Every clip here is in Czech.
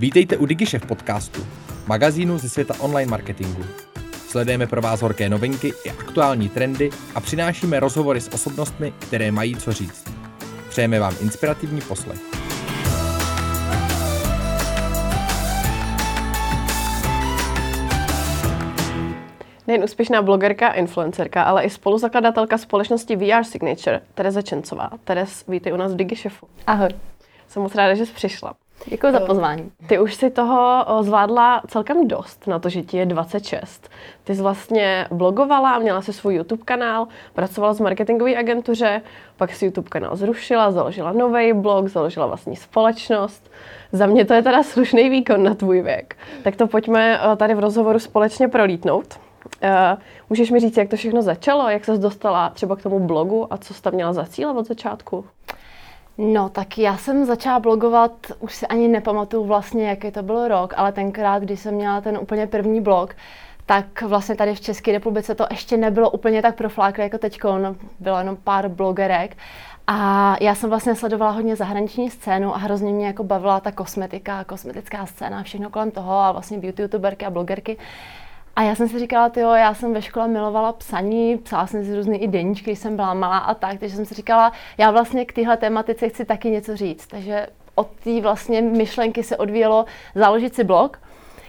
Vítejte u DigiShef podcastu, magazínu ze světa online marketingu. Sledujeme pro vás horké novinky i aktuální trendy a přinášíme rozhovory s osobnostmi, které mají co říct. Přejeme vám inspirativní poslech. Nejen úspěšná blogerka a influencerka, ale i spoluzakladatelka společnosti VR Signature, Tereza Čencová. Terez, vítej u nás v DigiShefu. Ahoj. Jsem moc ráda, že jsi přišla. Děkuji za pozvání. Ty už si toho zvládla celkem dost na to, že ti je 26. Ty jsi vlastně blogovala, měla si svůj YouTube kanál, pracovala v marketingové agentuře, pak si YouTube kanál zrušila, založila nový blog, založila vlastní společnost. Za mě to je teda slušný výkon na tvůj věk. Tak to pojďme tady v rozhovoru společně prolítnout. Můžeš mi říct, jak to všechno začalo, jak ses dostala třeba k tomu blogu a co jsi tam měla za cíle od začátku? No, tak já jsem začala blogovat, už si ani nepamatuju vlastně, jaký to byl rok, ale tenkrát, když jsem měla ten úplně první blog, tak vlastně tady v České republice to ještě nebylo úplně tak profláklé jako teď, bylo jenom pár blogerek. A já jsem vlastně sledovala hodně zahraniční scénu a hrozně mě jako bavila ta kosmetika, kosmetická scéna, všechno kolem toho a vlastně beauty youtuberky a blogerky. A já jsem si říkala, jo, já jsem ve škole milovala psaní, psala jsem si různé i deníčky, když jsem byla malá a tak, takže jsem si říkala, já vlastně k téhle tématice chci taky něco říct. Takže od té vlastně myšlenky se odvíjelo založit si blog,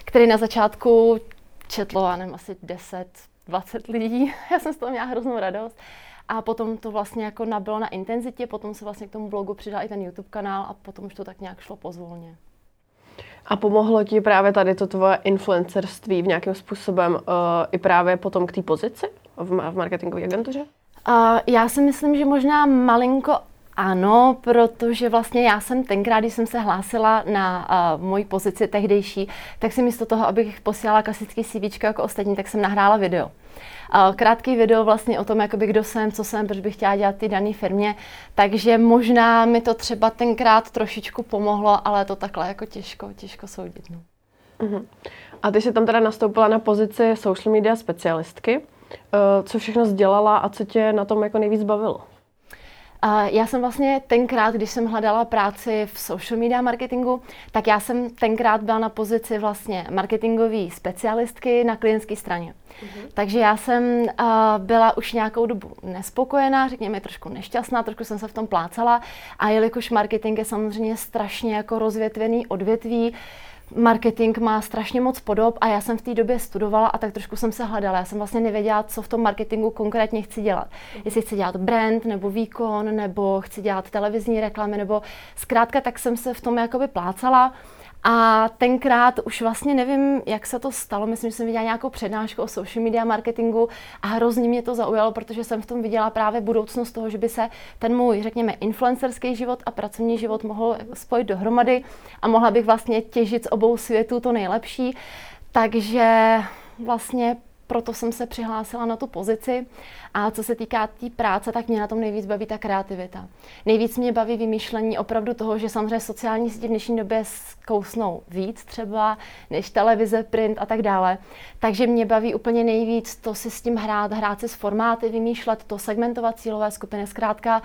který na začátku četlo, já nevím, asi 10, 20 lidí. Já jsem z toho měla hroznou radost. A potom to vlastně jako nabylo na intenzitě, potom se vlastně k tomu blogu přidal i ten YouTube kanál a potom už to tak nějak šlo pozvolně. A pomohlo ti právě tady to tvoje influencerství v nějakým způsobem uh, i právě potom k té pozici v, v marketingové agentuře? Uh, já si myslím, že možná malinko ano, protože vlastně já jsem tenkrát, když jsem se hlásila na uh, moji pozici tehdejší, tak si místo toho, abych posílala klasický CV jako ostatní, tak jsem nahrála video. Krátký video vlastně o tom, jakoby kdo jsem, co jsem, proč bych chtěla dělat ty dané firmě. Takže možná mi to třeba tenkrát trošičku pomohlo, ale to takhle jako těžko, těžko soudit. No. Uh-huh. A ty jsi tam teda nastoupila na pozici social media specialistky. Uh, co všechno sdělala a co tě na tom jako nejvíc bavilo? Já jsem vlastně tenkrát, když jsem hledala práci v social media marketingu, tak já jsem tenkrát byla na pozici vlastně marketingové specialistky na klientské straně. Mm-hmm. Takže já jsem uh, byla už nějakou dobu nespokojená, řekněme trošku nešťastná, trošku jsem se v tom plácala a jelikož marketing je samozřejmě strašně jako rozvětvený odvětví, marketing má strašně moc podob a já jsem v té době studovala a tak trošku jsem se hledala. Já jsem vlastně nevěděla, co v tom marketingu konkrétně chci dělat. Jestli chci dělat brand nebo výkon, nebo chci dělat televizní reklamy, nebo zkrátka tak jsem se v tom jakoby plácala. A tenkrát už vlastně nevím, jak se to stalo. Myslím, že jsem viděla nějakou přednášku o social media marketingu a hrozně mě to zaujalo, protože jsem v tom viděla právě budoucnost toho, že by se ten můj, řekněme, influencerský život a pracovní život mohl spojit dohromady a mohla bych vlastně těžit z obou světů to nejlepší. Takže vlastně proto jsem se přihlásila na tu pozici. A co se týká té tý práce, tak mě na tom nejvíc baví ta kreativita. Nejvíc mě baví vymýšlení opravdu toho, že samozřejmě sociální sítě v dnešní době zkousnou víc třeba než televize, print a tak dále. Takže mě baví úplně nejvíc to si s tím hrát, hrát si s formáty, vymýšlet to, segmentovat cílové skupiny, zkrátka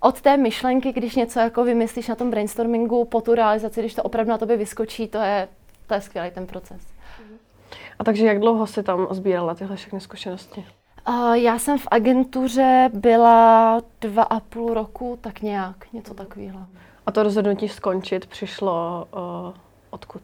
od té myšlenky, když něco jako vymyslíš na tom brainstormingu, po tu realizaci, když to opravdu na tobě vyskočí, to je, to je skvělý ten proces. A takže jak dlouho jsi tam sbírala tyhle všechny zkušenosti? Uh, já jsem v agentuře byla dva a půl roku, tak nějak, něco takového. A to rozhodnutí skončit přišlo uh, odkud?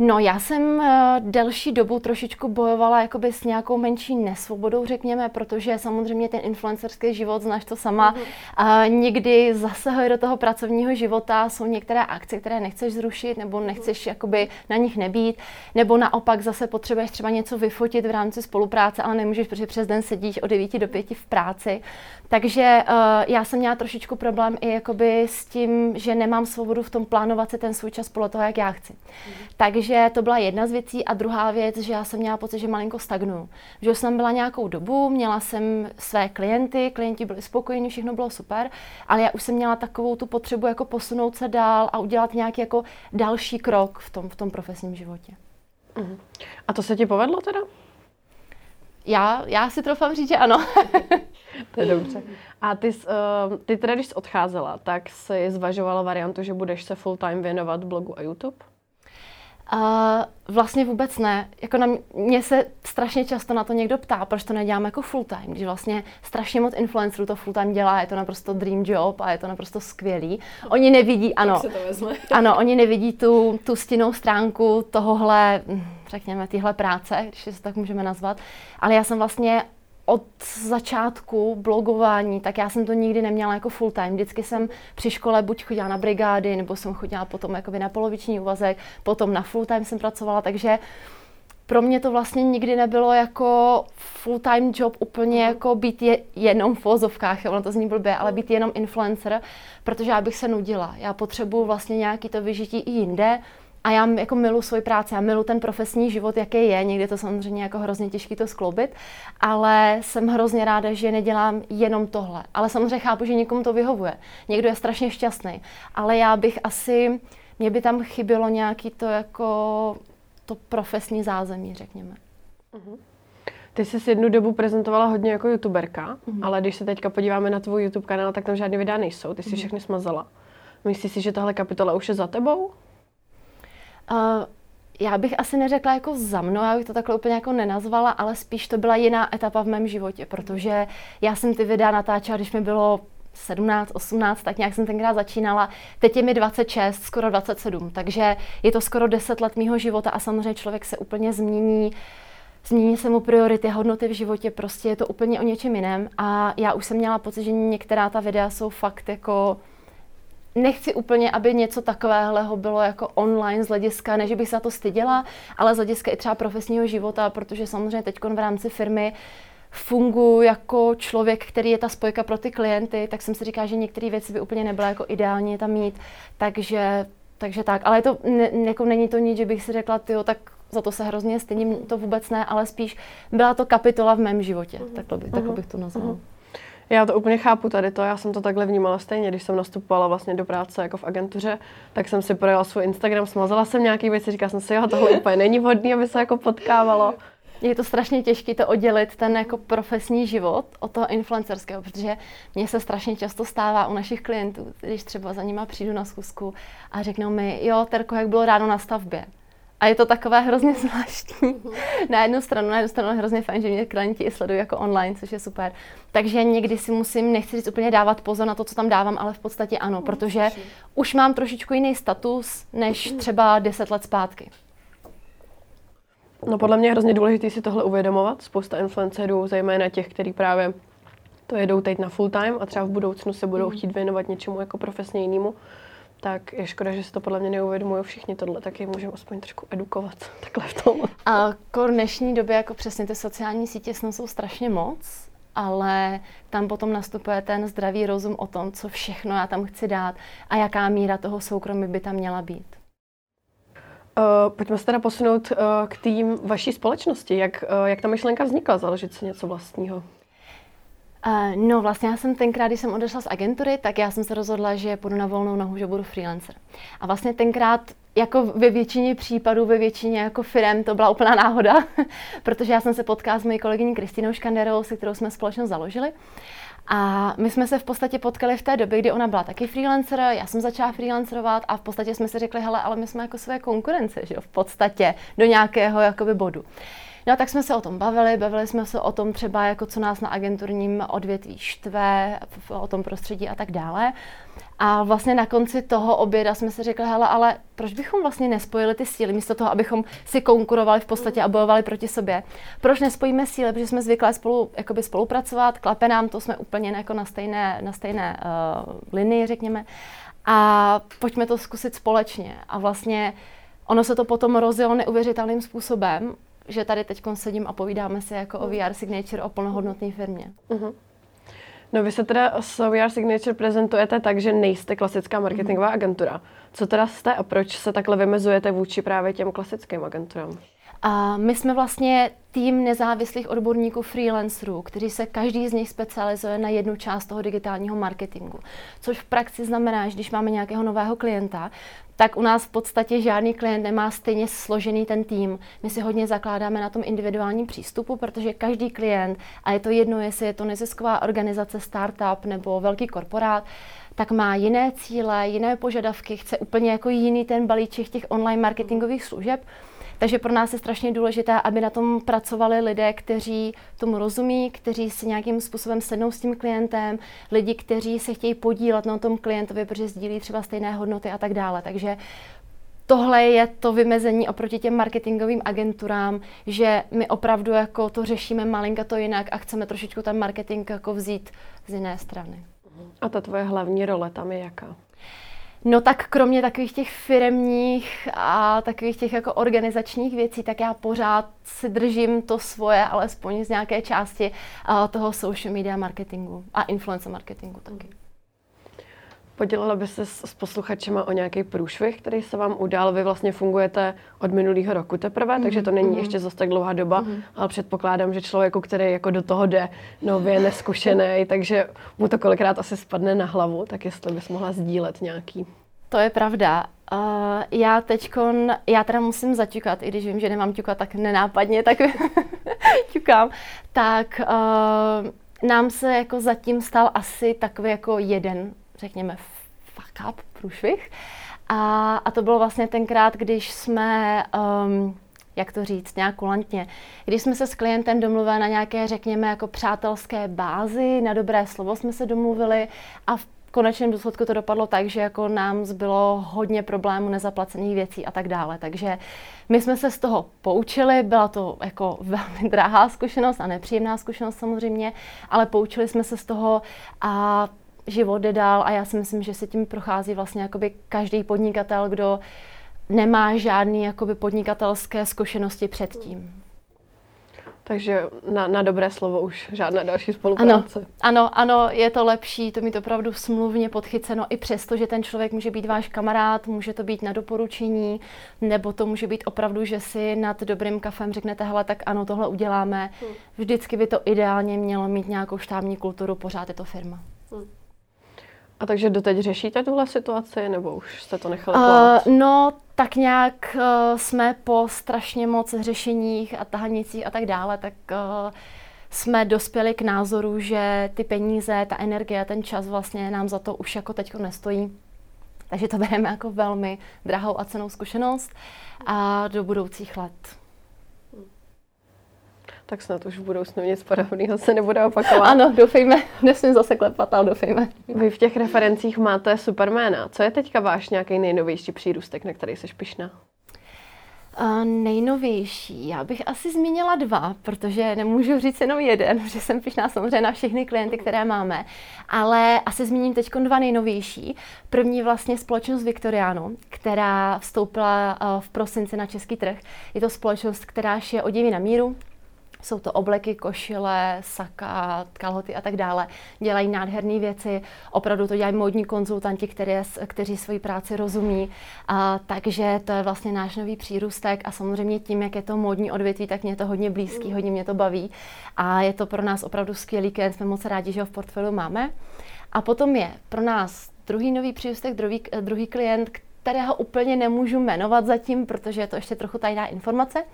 No, já jsem uh, delší dobu trošičku bojovala jakoby s nějakou menší nesvobodou, řekněme, protože samozřejmě ten influencerský život, znáš to sama, mm-hmm. uh, někdy zasahuje do toho pracovního života, jsou některé akce, které nechceš zrušit, nebo nechceš jakoby na nich nebýt, nebo naopak zase potřebuješ třeba něco vyfotit v rámci spolupráce, ale nemůžeš, protože přes den sedíš od 9 do 5 v práci. Takže uh, já jsem měla trošičku problém i jakoby s tím, že nemám svobodu v tom plánovat si ten svůj čas podle toho, jak já chci. Mm-hmm. Takže takže to byla jedna z věcí. A druhá věc, že já jsem měla pocit, že malinko stagnu. Že jsem byla nějakou dobu, měla jsem své klienty, klienti byli spokojení, všechno bylo super, ale já už jsem měla takovou tu potřebu jako posunout se dál a udělat nějaký jako další krok v tom, v tom profesním životě. Uh-huh. A to se ti povedlo teda? Já, já si troufám říct, že ano. to je dobře. A ty, uh, ty teda, když jsi odcházela, tak jsi zvažovala variantu, že budeš se full time věnovat blogu a YouTube? Uh, vlastně vůbec ne. Jako na mě se strašně často na to někdo ptá, proč to nedělám jako full time, když vlastně strašně moc influencerů to full time dělá, je to naprosto dream job a je to naprosto skvělý. Oni nevidí, ano, to ano, oni nevidí tu, tu stinnou stránku tohohle, hm, řekněme, téhle práce, když se tak můžeme nazvat, ale já jsem vlastně od začátku blogování, tak já jsem to nikdy neměla jako full time. Vždycky jsem při škole buď chodila na brigády, nebo jsem chodila potom jakoby na poloviční úvazek, potom na full time jsem pracovala, takže pro mě to vlastně nikdy nebylo jako full time job úplně mhm. jako být je, jenom v vozovkách, ono to zní blbě, ale být jenom influencer, protože já bych se nudila. Já potřebuji vlastně nějaký to vyžití i jinde, a já jako milu svoji práci, já milu ten profesní život, jaký je. Někdy to samozřejmě jako hrozně těžké to skloubit, ale jsem hrozně ráda, že nedělám jenom tohle. Ale samozřejmě chápu, že někomu to vyhovuje. Někdo je strašně šťastný, ale já bych asi, mě by tam chybělo nějaký to jako to profesní zázemí, řekněme. Uh-huh. Ty jsi jednu dobu prezentovala hodně jako youtuberka, uh-huh. ale když se teďka podíváme na tvůj YouTube kanál, tak tam žádný videa nejsou, ty jsi uh-huh. všechny smazala. Myslíš si, že tahle kapitola už je za tebou? Uh, já bych asi neřekla jako za mnou, já bych to takhle úplně jako nenazvala, ale spíš to byla jiná etapa v mém životě, protože já jsem ty videa natáčela, když mi bylo 17, 18, tak nějak jsem tenkrát začínala. Teď je mi 26, skoro 27, takže je to skoro 10 let mýho života a samozřejmě člověk se úplně změní, změní se mu priority, hodnoty v životě, prostě je to úplně o něčem jiném a já už jsem měla pocit, že některá ta videa jsou fakt jako nechci úplně, aby něco takového bylo jako online z hlediska, ne, že bych se za to styděla, ale z hlediska i třeba profesního života, protože samozřejmě teď v rámci firmy funguji jako člověk, který je ta spojka pro ty klienty, tak jsem si říkala, že některé věci by úplně nebyla jako ideální tam mít, takže, takže tak. Ale je to, ne, jako není to nic, že bych si řekla, tyjo, tak za to se hrozně stydím, to vůbec ne, ale spíš byla to kapitola v mém životě, uh-huh. takhle, by, takhle bych to nazvala. Uh-huh. Já to úplně chápu tady to, já jsem to takhle vnímala stejně, když jsem nastupovala vlastně do práce jako v agentuře, tak jsem si projela svůj Instagram, smazala jsem nějaké věci, říkala jsem si, jo, tohle úplně není vhodný, aby se jako potkávalo. Je to strašně těžké to oddělit, ten jako profesní život od toho influencerského, protože mně se strašně často stává u našich klientů, když třeba za nima přijdu na schůzku a řeknou mi, jo, Terko, jak bylo ráno na stavbě. A je to takové hrozně zvláštní. na jednu stranu, na jednu stranu je hrozně fajn, že mě klienti i sledují jako online, což je super. Takže někdy si musím, nechci říct úplně dávat pozor na to, co tam dávám, ale v podstatě ano, protože už mám trošičku jiný status než třeba 10 let zpátky. No podle mě je hrozně důležité si tohle uvědomovat. Spousta influencerů, zejména těch, kteří právě to jedou teď na full time a třeba v budoucnu se budou chtít věnovat něčemu jako profesně jinému, tak je škoda, že si to podle mě neuvědomují všichni tohle, tak je můžeme aspoň trošku edukovat takhle v tom. A v dnešní době jako přesně ty sociální sítě jsou strašně moc, ale tam potom nastupuje ten zdravý rozum o tom, co všechno já tam chci dát a jaká míra toho soukromí by tam měla být. Uh, pojďme se teda posunout uh, k tým vaší společnosti. Jak, uh, jak ta myšlenka vznikla, založit si něco vlastního? Uh, no vlastně já jsem tenkrát, když jsem odešla z agentury, tak já jsem se rozhodla, že půjdu na volnou nohu, že budu freelancer. A vlastně tenkrát jako ve většině případů, ve většině jako firm to byla úplná náhoda, protože já jsem se potkala s mojí kolegyní Kristýnou Škanderovou, se kterou jsme společnost založili. A my jsme se v podstatě potkali v té době, kdy ona byla taky freelancer, já jsem začala freelancerovat a v podstatě jsme si řekli, hele, ale my jsme jako své konkurence, že jo, v podstatě do nějakého jakoby bodu. No tak jsme se o tom bavili, bavili jsme se o tom třeba, jako co nás na agenturním odvětví štve, o tom prostředí a tak dále. A vlastně na konci toho oběda jsme si řekli, hele, ale proč bychom vlastně nespojili ty síly, místo toho, abychom si konkurovali v podstatě a bojovali proti sobě. Proč nespojíme síly, protože jsme zvyklí spolu, jakoby spolupracovat, klape nám, to jsme úplně jako na stejné, na stejné uh, linii, řekněme. A pojďme to zkusit společně. A vlastně ono se to potom rozjelo neuvěřitelným způsobem že tady teď sedím a povídáme si jako o mhm. VR Signature, o plnohodnotné firmě. Uh-huh. No vy se teda s VR Signature prezentujete tak, že nejste klasická marketingová uh-huh. agentura. Co teda jste a proč se takhle vymezujete vůči právě těm klasickým agenturám? A my jsme vlastně tým nezávislých odborníků freelancerů, kteří se každý z nich specializuje na jednu část toho digitálního marketingu. Což v praxi znamená, že když máme nějakého nového klienta, tak u nás v podstatě žádný klient nemá stejně složený ten tým. My si hodně zakládáme na tom individuálním přístupu, protože každý klient, a je to jedno, jestli je to nezisková organizace, startup nebo velký korporát, tak má jiné cíle, jiné požadavky, chce úplně jako jiný ten balíček těch online marketingových služeb. Takže pro nás je strašně důležité, aby na tom pracovali lidé, kteří tomu rozumí, kteří si nějakým způsobem sednou s tím klientem, lidi, kteří se chtějí podílet na tom klientovi, protože sdílí třeba stejné hodnoty a tak dále. Takže tohle je to vymezení oproti těm marketingovým agenturám, že my opravdu jako to řešíme malinka to jinak a chceme trošičku ten marketing jako vzít z jiné strany. A ta tvoje hlavní role tam je jaká? No tak kromě takových těch firemních a takových těch jako organizačních věcí, tak já pořád si držím to svoje, alespoň z nějaké části toho social media marketingu a influencer marketingu taky. Podělila by se s, s posluchačema o nějaký průšvih, který se vám udál. Vy vlastně fungujete od minulého roku teprve, mm-hmm. takže to není mm-hmm. ještě zase tak dlouhá doba, mm-hmm. ale předpokládám, že člověku, který jako do toho jde nově, neskušený, takže mu to kolikrát asi spadne na hlavu, tak jestli bys mohla sdílet nějaký. To je pravda. Uh, já teďkon, já teda musím zaťukat, i když vím, že nemám ťukat tak nenápadně, tak ťukám. Tak uh, nám se jako zatím stal asi takový jako jeden řekněme, fuck up, průšvih. A, a to bylo vlastně tenkrát, když jsme, um, jak to říct, nějak kulantně, když jsme se s klientem domluvili na nějaké, řekněme, jako přátelské bázi, na dobré slovo jsme se domluvili a v konečném důsledku to dopadlo tak, že jako nám zbylo hodně problémů, nezaplacených věcí a tak dále. Takže my jsme se z toho poučili, byla to jako velmi drahá zkušenost a nepříjemná zkušenost samozřejmě, ale poučili jsme se z toho a život jde dál a já si myslím, že se tím prochází vlastně jakoby každý podnikatel, kdo nemá žádný jakoby podnikatelské zkušenosti předtím. Takže na, na dobré slovo už žádná další spolupráce. Ano, ano, ano, je to lepší, to mít opravdu smluvně podchyceno, i přesto, že ten člověk může být váš kamarád, může to být na doporučení, nebo to může být opravdu, že si nad dobrým kafem řeknete, hele, tak ano, tohle uděláme. Hmm. Vždycky by to ideálně mělo mít nějakou štábní kulturu, pořád je to firma. Hmm. A takže doteď řešíte tuhle situaci, nebo už jste to nechali Uh, no, tak nějak uh, jsme po strašně moc řešeních a tahanicích a tak dále, tak uh, jsme dospěli k názoru, že ty peníze, ta energie, ten čas vlastně nám za to už jako teď nestojí. Takže to bereme jako velmi drahou a cenou zkušenost a do budoucích let tak snad už v budoucnu nic podobného se nebude opakovat. Ano, doufejme, nesmím zase klepat, ale doufejme. Vy v těch referencích máte Supermana. Co je teďka váš nějaký nejnovější přírůstek, na který jsi pišná? Uh, nejnovější, já bych asi zmínila dva, protože nemůžu říct jenom jeden, protože jsem pišná samozřejmě na všechny klienty, které máme, ale asi zmíním teď dva nejnovější. První vlastně společnost Viktoriánu, která vstoupila uh, v prosinci na český trh. Je to společnost, která šije oděvy na míru, jsou to obleky, košile, saka, kalhoty a tak dále. Dělají nádherné věci, opravdu to dělají módní konzultanti, které, kteří svoji práci rozumí. A, takže to je vlastně náš nový přírůstek a samozřejmě tím, jak je to módní odvětví, tak mě to hodně blízký, hodně mě to baví. A je to pro nás opravdu skvělý klient, jsme moc rádi, že ho v portfoliu máme. A potom je pro nás druhý nový přírůstek, druhý, druhý klient, kterého úplně nemůžu jmenovat zatím, protože je to ještě trochu tajná informace,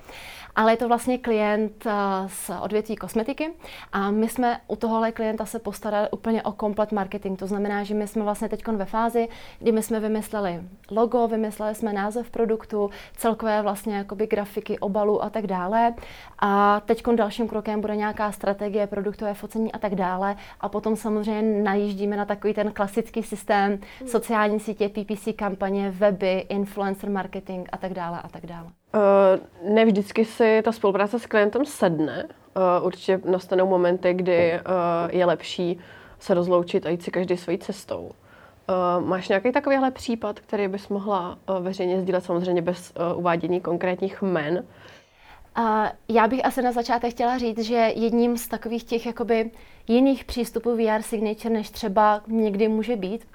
ale je to vlastně klient eh, z odvětví kosmetiky a my jsme u tohohle klienta se postarali úplně o komplet marketing. To znamená, že my jsme vlastně teď ve fázi, kdy my jsme vymysleli logo, vymysleli jsme název produktu, celkové vlastně jakoby grafiky, obalu a tak dále. A teď dalším krokem bude nějaká strategie, produktové focení a tak dále. A potom samozřejmě najíždíme na takový ten klasický systém hmm. sociální sítě, PPC kampaně, weby, influencer marketing a tak dále a tak dále. Uh, ne vždycky si ta spolupráce s klientem sedne. Uh, určitě nastanou momenty, kdy uh, je lepší se rozloučit a jít si každý svojí cestou. Máš nějaký takovýhle případ, který bys mohla veřejně sdílet, samozřejmě bez uvádění konkrétních jmen? Já bych asi na začátek chtěla říct, že jedním z takových těch jakoby jiných přístupů VR Signature, než třeba někdy může být,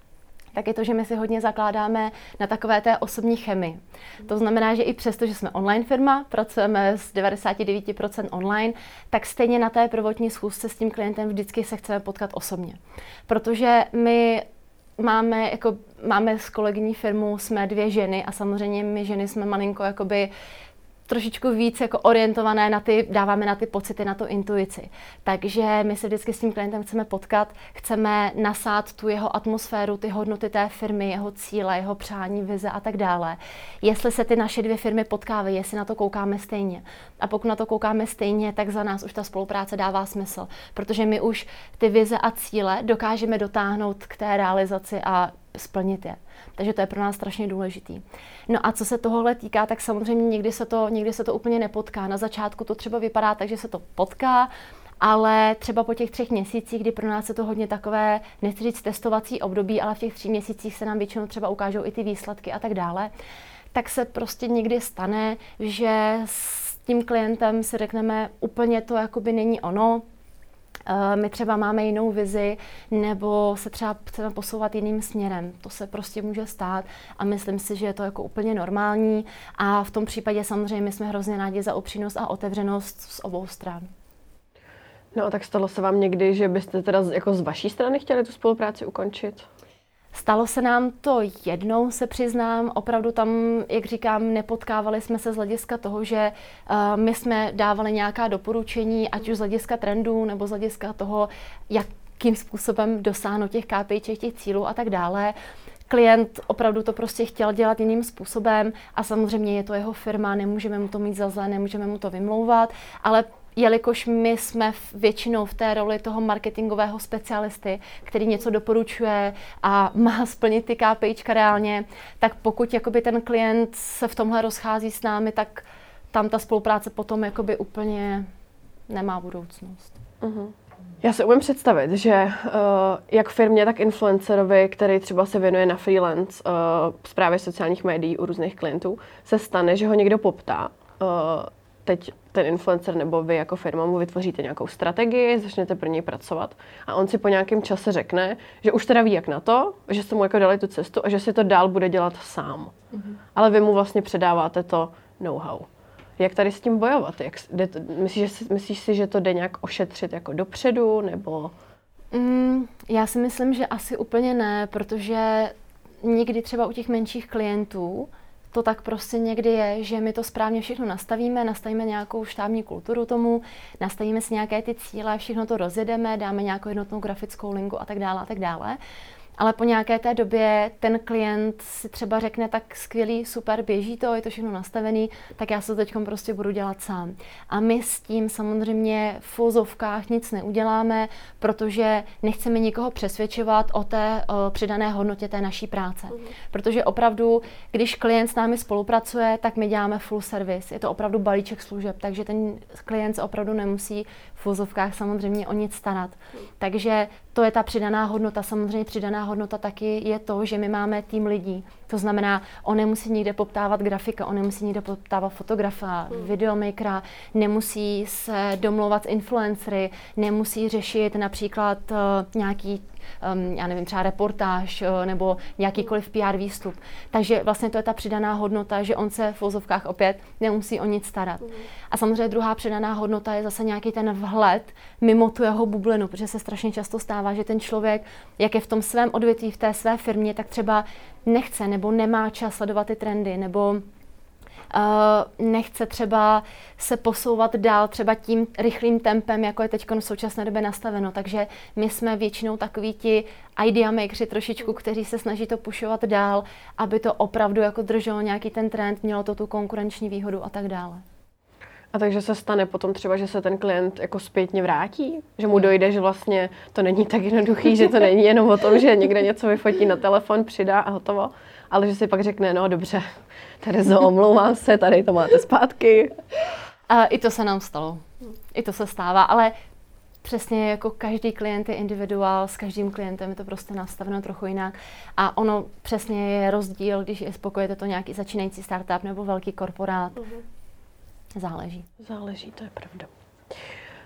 tak je to, že my si hodně zakládáme na takové té osobní chemii. To znamená, že i přesto, že jsme online firma, pracujeme s 99% online, tak stejně na té prvotní schůzce s tím klientem vždycky se chceme potkat osobně. Protože my máme, jako, máme s kolegyní firmu, jsme dvě ženy a samozřejmě my ženy jsme malinko jakoby trošičku víc jako orientované na ty, dáváme na ty pocity, na tu intuici. Takže my se vždycky s tím klientem chceme potkat, chceme nasát tu jeho atmosféru, ty hodnoty té firmy, jeho cíle, jeho přání, vize a tak dále. Jestli se ty naše dvě firmy potkávají, jestli na to koukáme stejně. A pokud na to koukáme stejně, tak za nás už ta spolupráce dává smysl, protože my už ty vize a cíle dokážeme dotáhnout k té realizaci a splnit je. Takže to je pro nás strašně důležitý. No a co se tohohle týká, tak samozřejmě někdy se to, někdy se to úplně nepotká. Na začátku to třeba vypadá tak, že se to potká, ale třeba po těch třech měsících, kdy pro nás je to hodně takové, nechci říct testovací období, ale v těch tří měsících se nám většinou třeba ukážou i ty výsledky a tak dále, tak se prostě někdy stane, že s tím klientem si řekneme, úplně to jakoby není ono, my třeba máme jinou vizi nebo se třeba chceme posouvat jiným směrem. To se prostě může stát a myslím si, že je to jako úplně normální a v tom případě samozřejmě jsme hrozně rádi za upřímnost a otevřenost z obou stran. No tak stalo se vám někdy, že byste teda jako z vaší strany chtěli tu spolupráci ukončit? Stalo se nám to jednou, se přiznám, opravdu tam, jak říkám, nepotkávali jsme se z hlediska toho, že uh, my jsme dávali nějaká doporučení, ať už z hlediska trendů nebo z hlediska toho, jakým způsobem dosáhnout těch KPIček, těch cílů a tak dále. Klient opravdu to prostě chtěl dělat jiným způsobem a samozřejmě je to jeho firma, nemůžeme mu to mít za zlé, nemůžeme mu to vymlouvat, ale jelikož my jsme většinou v té roli toho marketingového specialisty, který něco doporučuje a má splnit ty KPIčka reálně, tak pokud jakoby ten klient se v tomhle rozchází s námi, tak tam ta spolupráce potom jakoby úplně nemá budoucnost. Uh-huh. Já se umím představit, že uh, jak firmě, tak influencerovi, který třeba se věnuje na freelance uh, zprávě sociálních médií u různých klientů, se stane, že ho někdo poptá. Uh, teď ten influencer nebo vy jako firma mu vytvoříte nějakou strategii, začnete pro něj pracovat a on si po nějakém čase řekne, že už teda ví jak na to, že jste mu jako dali tu cestu a že si to dál bude dělat sám. Mm-hmm. Ale vy mu vlastně předáváte to know-how. Jak tady s tím bojovat? Jak, jde to, myslíš, že, myslíš si, že to jde nějak ošetřit jako dopředu nebo... Mm, já si myslím, že asi úplně ne, protože někdy třeba u těch menších klientů to tak prostě někdy je, že my to správně všechno nastavíme, nastavíme nějakou štábní kulturu tomu, nastavíme si nějaké ty cíle, všechno to rozjedeme, dáme nějakou jednotnou grafickou linku a tak dále a tak dále ale po nějaké té době ten klient si třeba řekne, tak skvělý, super, běží to, je to všechno nastavený, tak já se to teď prostě budu dělat sám. A my s tím samozřejmě v fozovkách nic neuděláme, protože nechceme nikoho přesvědčovat o té o přidané hodnotě té naší práce. Mm. Protože opravdu, když klient s námi spolupracuje, tak my děláme full service. Je to opravdu balíček služeb, takže ten klient se opravdu nemusí v fozovkách samozřejmě o nic starat. Mm. Takže to je ta přidaná hodnota. Samozřejmě přidaná hodnota taky je to, že my máme tým lidí. To znamená, on nemusí nikde poptávat grafika, on nemusí nikde poptávat fotografa, mm. videomakera, nemusí se domlouvat s influencery, nemusí řešit například uh, nějaký um, já nevím, třeba reportáž uh, nebo jakýkoliv PR výstup. Takže vlastně to je ta přidaná hodnota, že on se v vozovkách opět nemusí o nic starat. Mm. A samozřejmě druhá přidaná hodnota je zase nějaký ten vhled mimo tu jeho bublinu, protože se strašně často stává, že ten člověk, jak je v tom svém odvětví, v té své firmě, tak třeba nechce nebo nemá čas sledovat ty trendy, nebo Uh, nechce třeba se posouvat dál třeba tím rychlým tempem, jako je teď v současné době nastaveno. Takže my jsme většinou takový ti idea makeři trošičku, kteří se snaží to pušovat dál, aby to opravdu jako drželo nějaký ten trend, mělo to tu konkurenční výhodu a tak dále. A takže se stane potom třeba, že se ten klient jako zpětně vrátí? Že mu dojde, že vlastně to není tak jednoduchý, že to není jenom o tom, že někde něco vyfotí na telefon, přidá a hotovo, ale že si pak řekne, no dobře, Terezo, omlouvám se, tady to máte zpátky. A I to se nám stalo. I to se stává, ale přesně jako každý klient je individuál, s každým klientem je to prostě nastaveno trochu jinak. A ono přesně je rozdíl, když je spokojete to nějaký začínající startup nebo velký korporát. Uh-huh. Záleží. Záleží, to je pravda.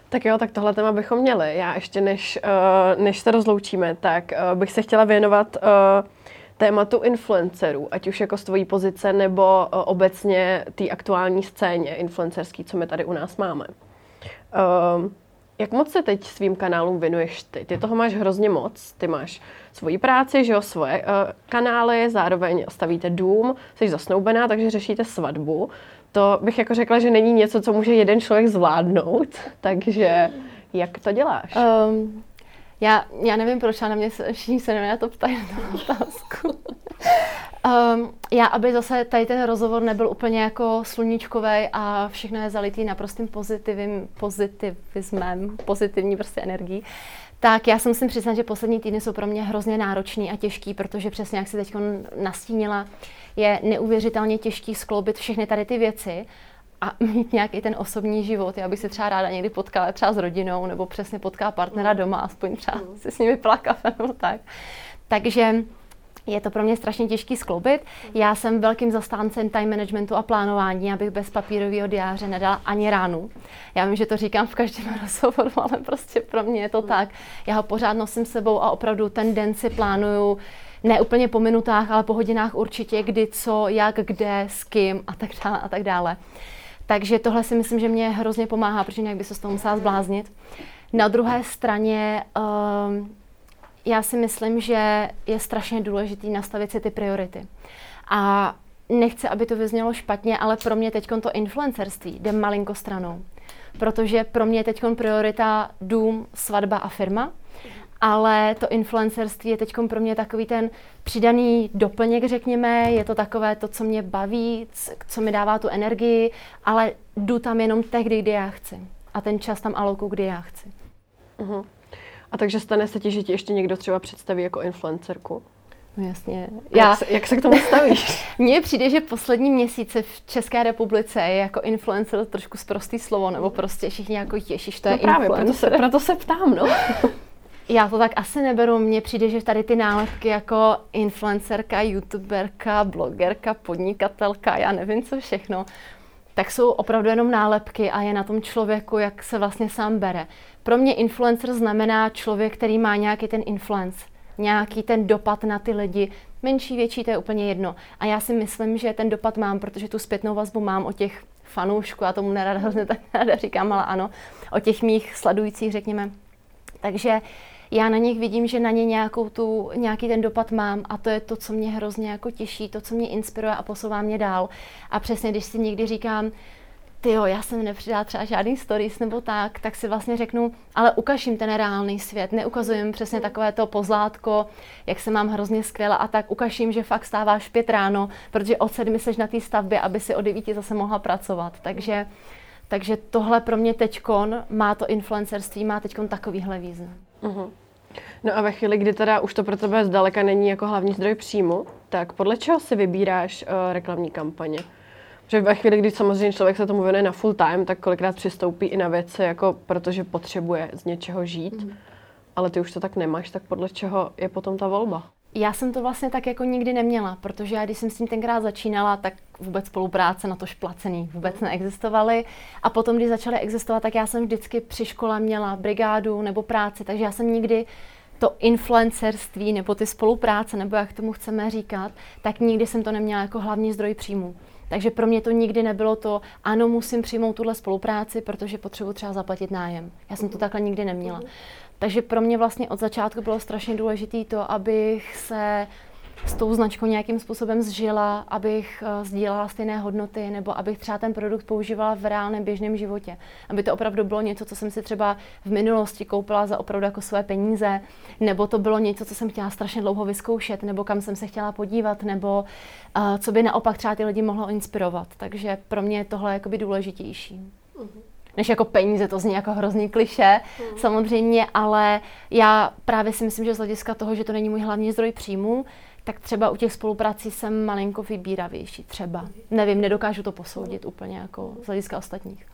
Tak jo, tak tohle téma bychom měli. Já ještě než, uh, než se rozloučíme, tak uh, bych se chtěla věnovat uh, tématu influencerů, ať už jako z tvojí pozice nebo obecně té aktuální scéně influencerský, co my tady u nás máme. Uh, Jak moc se teď svým kanálům věnuješ ty? Ty toho máš hrozně moc. Ty máš svoji práci, že jo, svoje kanály, zároveň stavíte dům, jsi zasnoubená, takže řešíte svatbu. To bych jako řekla, že není něco, co může jeden člověk zvládnout. Takže jak to děláš? Um, já, já nevím, proč na mě všichni se na to ptají na otázku. Um, já, aby zase tady ten rozhovor nebyl úplně jako sluníčkový a všechno je zalitý naprostým pozitivním, pozitivismem, pozitivní prostě energií, tak já jsem musím přiznat, že poslední týdny jsou pro mě hrozně náročný a těžký, protože přesně jak si teď nastínila, je neuvěřitelně těžký skloubit všechny tady ty věci a mít nějaký ten osobní život. Já bych se třeba ráda někdy potkala třeba s rodinou nebo přesně potká partnera doma, aspoň třeba si s nimi pila kafe nebo tak. Takže je to pro mě strašně těžký skloubit. Já jsem velkým zastáncem time managementu a plánování, abych bez papírového diáře nedala ani ránu. Já vím, že to říkám v každém rozhovoru, ale prostě pro mě je to tak. Já ho pořád nosím sebou a opravdu ten den si plánuju ne úplně po minutách, ale po hodinách určitě, kdy, co, jak, kde, s kým a tak dále a tak dále. Takže tohle si myslím, že mě hrozně pomáhá, protože nějak by se z toho musela zbláznit. Na druhé straně uh, já si myslím, že je strašně důležité nastavit si ty priority. A nechci, aby to vyznělo špatně, ale pro mě teď to influencerství jde malinko stranou. Protože pro mě je teď priorita dům, svatba a firma, ale to influencerství je teď pro mě takový ten přidaný doplněk, řekněme, je to takové to, co mě baví, co mi dává tu energii, ale jdu tam jenom tehdy, kdy já chci. A ten čas tam aloku, kdy já chci. Uh-huh. A takže stane se ti, že ti ještě někdo třeba představí jako influencerku? No jasně. Já, jak, se, jak se k tomu stavíš? Mně přijde, že poslední měsíce v České republice je jako influencer trošku zprostý slovo, nebo prostě všichni jako těšíš, to no je právě, influencer. Proto se, proto se ptám, no. Já to tak asi neberu, mně přijde, že tady ty nálepky jako influencerka, youtuberka, blogerka, podnikatelka, já nevím co všechno, tak jsou opravdu jenom nálepky a je na tom člověku, jak se vlastně sám bere. Pro mě influencer znamená člověk, který má nějaký ten influence, nějaký ten dopad na ty lidi. Menší, větší, to je úplně jedno. A já si myslím, že ten dopad mám, protože tu zpětnou vazbu mám o těch fanoušků, já tomu nerada hrozně tak nerada říkám, ale ano, o těch mých sledujících, řekněme. Takže já na nich vidím, že na ně nějakou tu, nějaký ten dopad mám a to je to, co mě hrozně jako těší, to, co mě inspiruje a posouvá mě dál. A přesně, když si někdy říkám, ty jo, já jsem nepřidala třeba žádný stories nebo tak, tak si vlastně řeknu, ale ukaž jim ten reálný svět, neukazujem přesně takové to pozlátko, jak se mám hrozně skvěle a tak ukaž jim, že fakt stáváš pět ráno, protože od sedmi seš na té stavbě, aby si o devíti zase mohla pracovat. Takže, takže tohle pro mě teďkon má to influencerství, má teďkon takovýhle význam. Uh-huh. No a ve chvíli, kdy teda už to pro tebe zdaleka není jako hlavní zdroj příjmu, tak podle čeho si vybíráš uh, reklamní kampaně? Protože ve chvíli, kdy samozřejmě člověk se tomu věnuje na full time, tak kolikrát přistoupí i na věci, jako protože potřebuje z něčeho žít. Mm. Ale ty už to tak nemáš, tak podle čeho je potom ta volba? Já jsem to vlastně tak jako nikdy neměla, protože já když jsem s tím tenkrát začínala, tak vůbec spolupráce na to šplacený vůbec neexistovaly. A potom, když začaly existovat, tak já jsem vždycky při škole měla brigádu nebo práci, takže já jsem nikdy to influencerství nebo ty spolupráce, nebo jak tomu chceme říkat, tak nikdy jsem to neměla jako hlavní zdroj příjmu. Takže pro mě to nikdy nebylo to, ano, musím přijmout tuhle spolupráci, protože potřebuji třeba zaplatit nájem. Já jsem to takhle nikdy neměla. Takže pro mě vlastně od začátku bylo strašně důležité to, abych se s tou značkou nějakým způsobem zžila, abych uh, sdílela stejné hodnoty, nebo abych třeba ten produkt používala v reálném běžném životě. Aby to opravdu bylo něco, co jsem si třeba v minulosti koupila za opravdu jako své peníze, nebo to bylo něco, co jsem chtěla strašně dlouho vyzkoušet, nebo kam jsem se chtěla podívat, nebo uh, co by naopak třeba ty lidi mohlo inspirovat. Takže pro mě je tohle jakoby důležitější. Uh-huh než jako peníze, to zní jako hrozný kliše, mm. samozřejmě, ale já právě si myslím, že z hlediska toho, že to není můj hlavní zdroj příjmu, tak třeba u těch spoluprací jsem malinko vybíravější, třeba. Nevím, nedokážu to posoudit úplně jako z hlediska ostatních.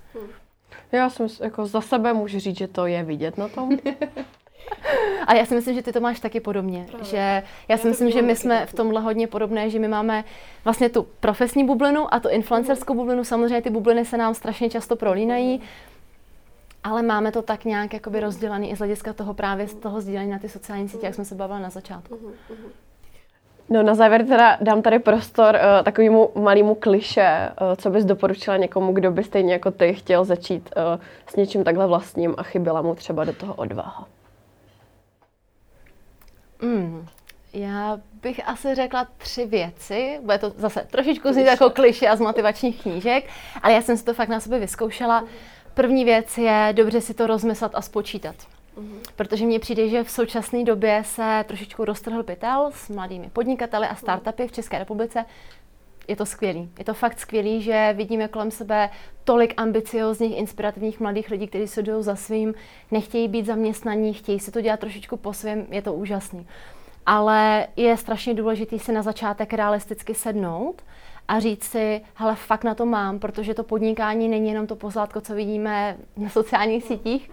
Já jsem jako za sebe můžu říct, že to je vidět na tom. A já si myslím, že ty to máš taky podobně. Právě. Že já, já si myslím, že my jsme v tomhle hodně podobné, že my máme vlastně tu profesní bublinu a tu influencerskou bublinu. Samozřejmě ty bubliny se nám strašně často prolínají, ale máme to tak nějak jakoby rozdělený i z hlediska toho právě z toho sdílení na ty sociální sítě, jak jsme se bavili na začátku. No na závěr teda dám tady prostor uh, takovému malému kliše, uh, co bys doporučila někomu, kdo by stejně jako ty chtěl začít uh, s něčím takhle vlastním a chyběla mu třeba do toho odvaha. Mm, já bych asi řekla tři věci. Bude to zase trošičku znít jako kliše a z motivačních knížek, ale já jsem si to fakt na sebe vyzkoušela. První věc je dobře si to rozmyslet a spočítat. Protože mně přijde, že v současné době se trošičku roztrhl pytel s mladými podnikateli a startupy v České republice. Je to skvělý. Je to fakt skvělý, že vidíme kolem sebe tolik ambiciozních, inspirativních mladých lidí, kteří se jdou za svým, nechtějí být zaměstnaní, chtějí si to dělat trošičku po svém, je to úžasný. Ale je strašně důležité si na začátek realisticky sednout a říct si, hele, fakt na to mám, protože to podnikání není jenom to pozlátko, co vidíme na sociálních sítích,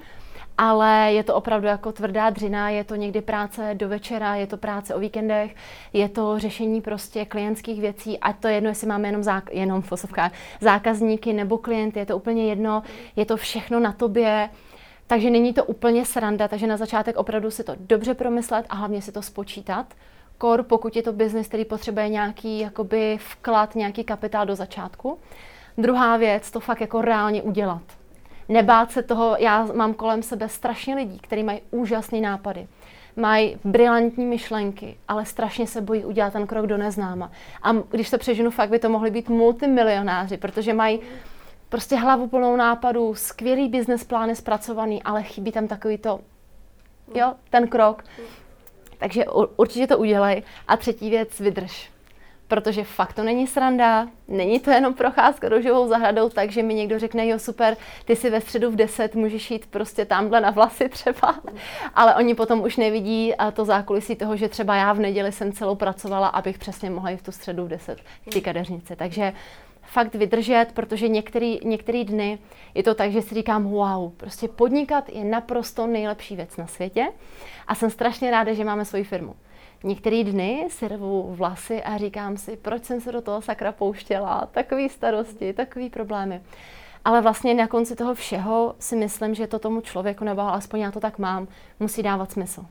ale je to opravdu jako tvrdá dřina, je to někdy práce do večera, je to práce o víkendech, je to řešení prostě klientských věcí, a to jedno, jestli máme jenom, zák- jenom fosovka, zákazníky nebo klienty, je to úplně jedno, je to všechno na tobě, takže není to úplně sranda, takže na začátek opravdu si to dobře promyslet a hlavně si to spočítat. Kor, pokud je to biznis, který potřebuje nějaký jakoby vklad, nějaký kapitál do začátku. Druhá věc, to fakt jako reálně udělat nebát se toho, já mám kolem sebe strašně lidí, kteří mají úžasné nápady, mají brilantní myšlenky, ale strašně se bojí udělat ten krok do neznáma. A když se přeženu, fakt by to mohli být multimilionáři, protože mají prostě hlavu plnou nápadů, skvělý business plány zpracovaný, ale chybí tam takový to, jo, ten krok. Takže určitě to udělej. A třetí věc, vydrž protože fakt to není sranda, není to jenom procházka živou zahradou, takže mi někdo řekne, jo super, ty si ve středu v 10 můžeš jít prostě tamhle na vlasy třeba, ale oni potom už nevidí a to zákulisí toho, že třeba já v neděli jsem celou pracovala, abych přesně mohla jít v tu středu v 10 k té kadeřnici. Takže fakt vydržet, protože některý, některý dny je to tak, že si říkám, wow, prostě podnikat je naprosto nejlepší věc na světě a jsem strašně ráda, že máme svoji firmu. Některé dny si rvu vlasy a říkám si, proč jsem se do toho sakra pouštěla, takový starosti, takový problémy. Ale vlastně na konci toho všeho si myslím, že to tomu člověku, nebo alespoň já to tak mám, musí dávat smysl.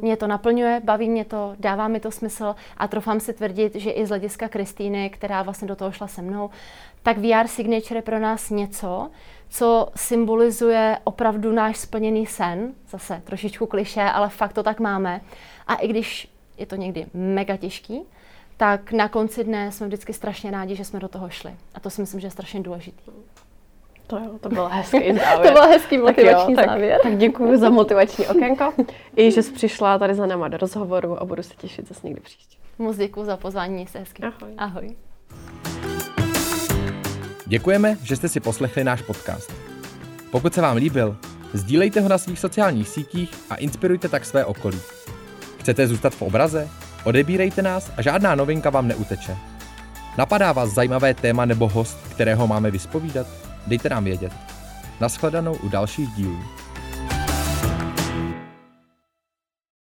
Mě to naplňuje, baví mě to, dává mi to smysl a trofám si tvrdit, že i z hlediska Kristýny, která vlastně do toho šla se mnou, tak VR Signature je pro nás něco, co symbolizuje opravdu náš splněný sen, zase trošičku kliše, ale fakt to tak máme. A i když je to někdy mega těžký, tak na konci dne jsme vždycky strašně rádi, že jsme do toho šli. A to si myslím, že je strašně důležitý. To jo, to byl hezký závěr. to byl hezký motivační tak jo, závěr. Tak, tak děkuji za motivační okénko i že jsi přišla tady za náma do rozhovoru a budu se těšit zase někdy příště. Moc děkuji za pozvání, mějte hezky. Ahoj. Ahoj. Děkujeme, že jste si poslechli náš podcast. Pokud se vám líbil, sdílejte ho na svých sociálních sítích a inspirujte tak své okolí. Chcete zůstat v obraze? Odebírejte nás a žádná novinka vám neuteče. Napadá vás zajímavé téma nebo host, kterého máme vyspovídat? Dejte nám vědět. Naschledanou u dalších dílů.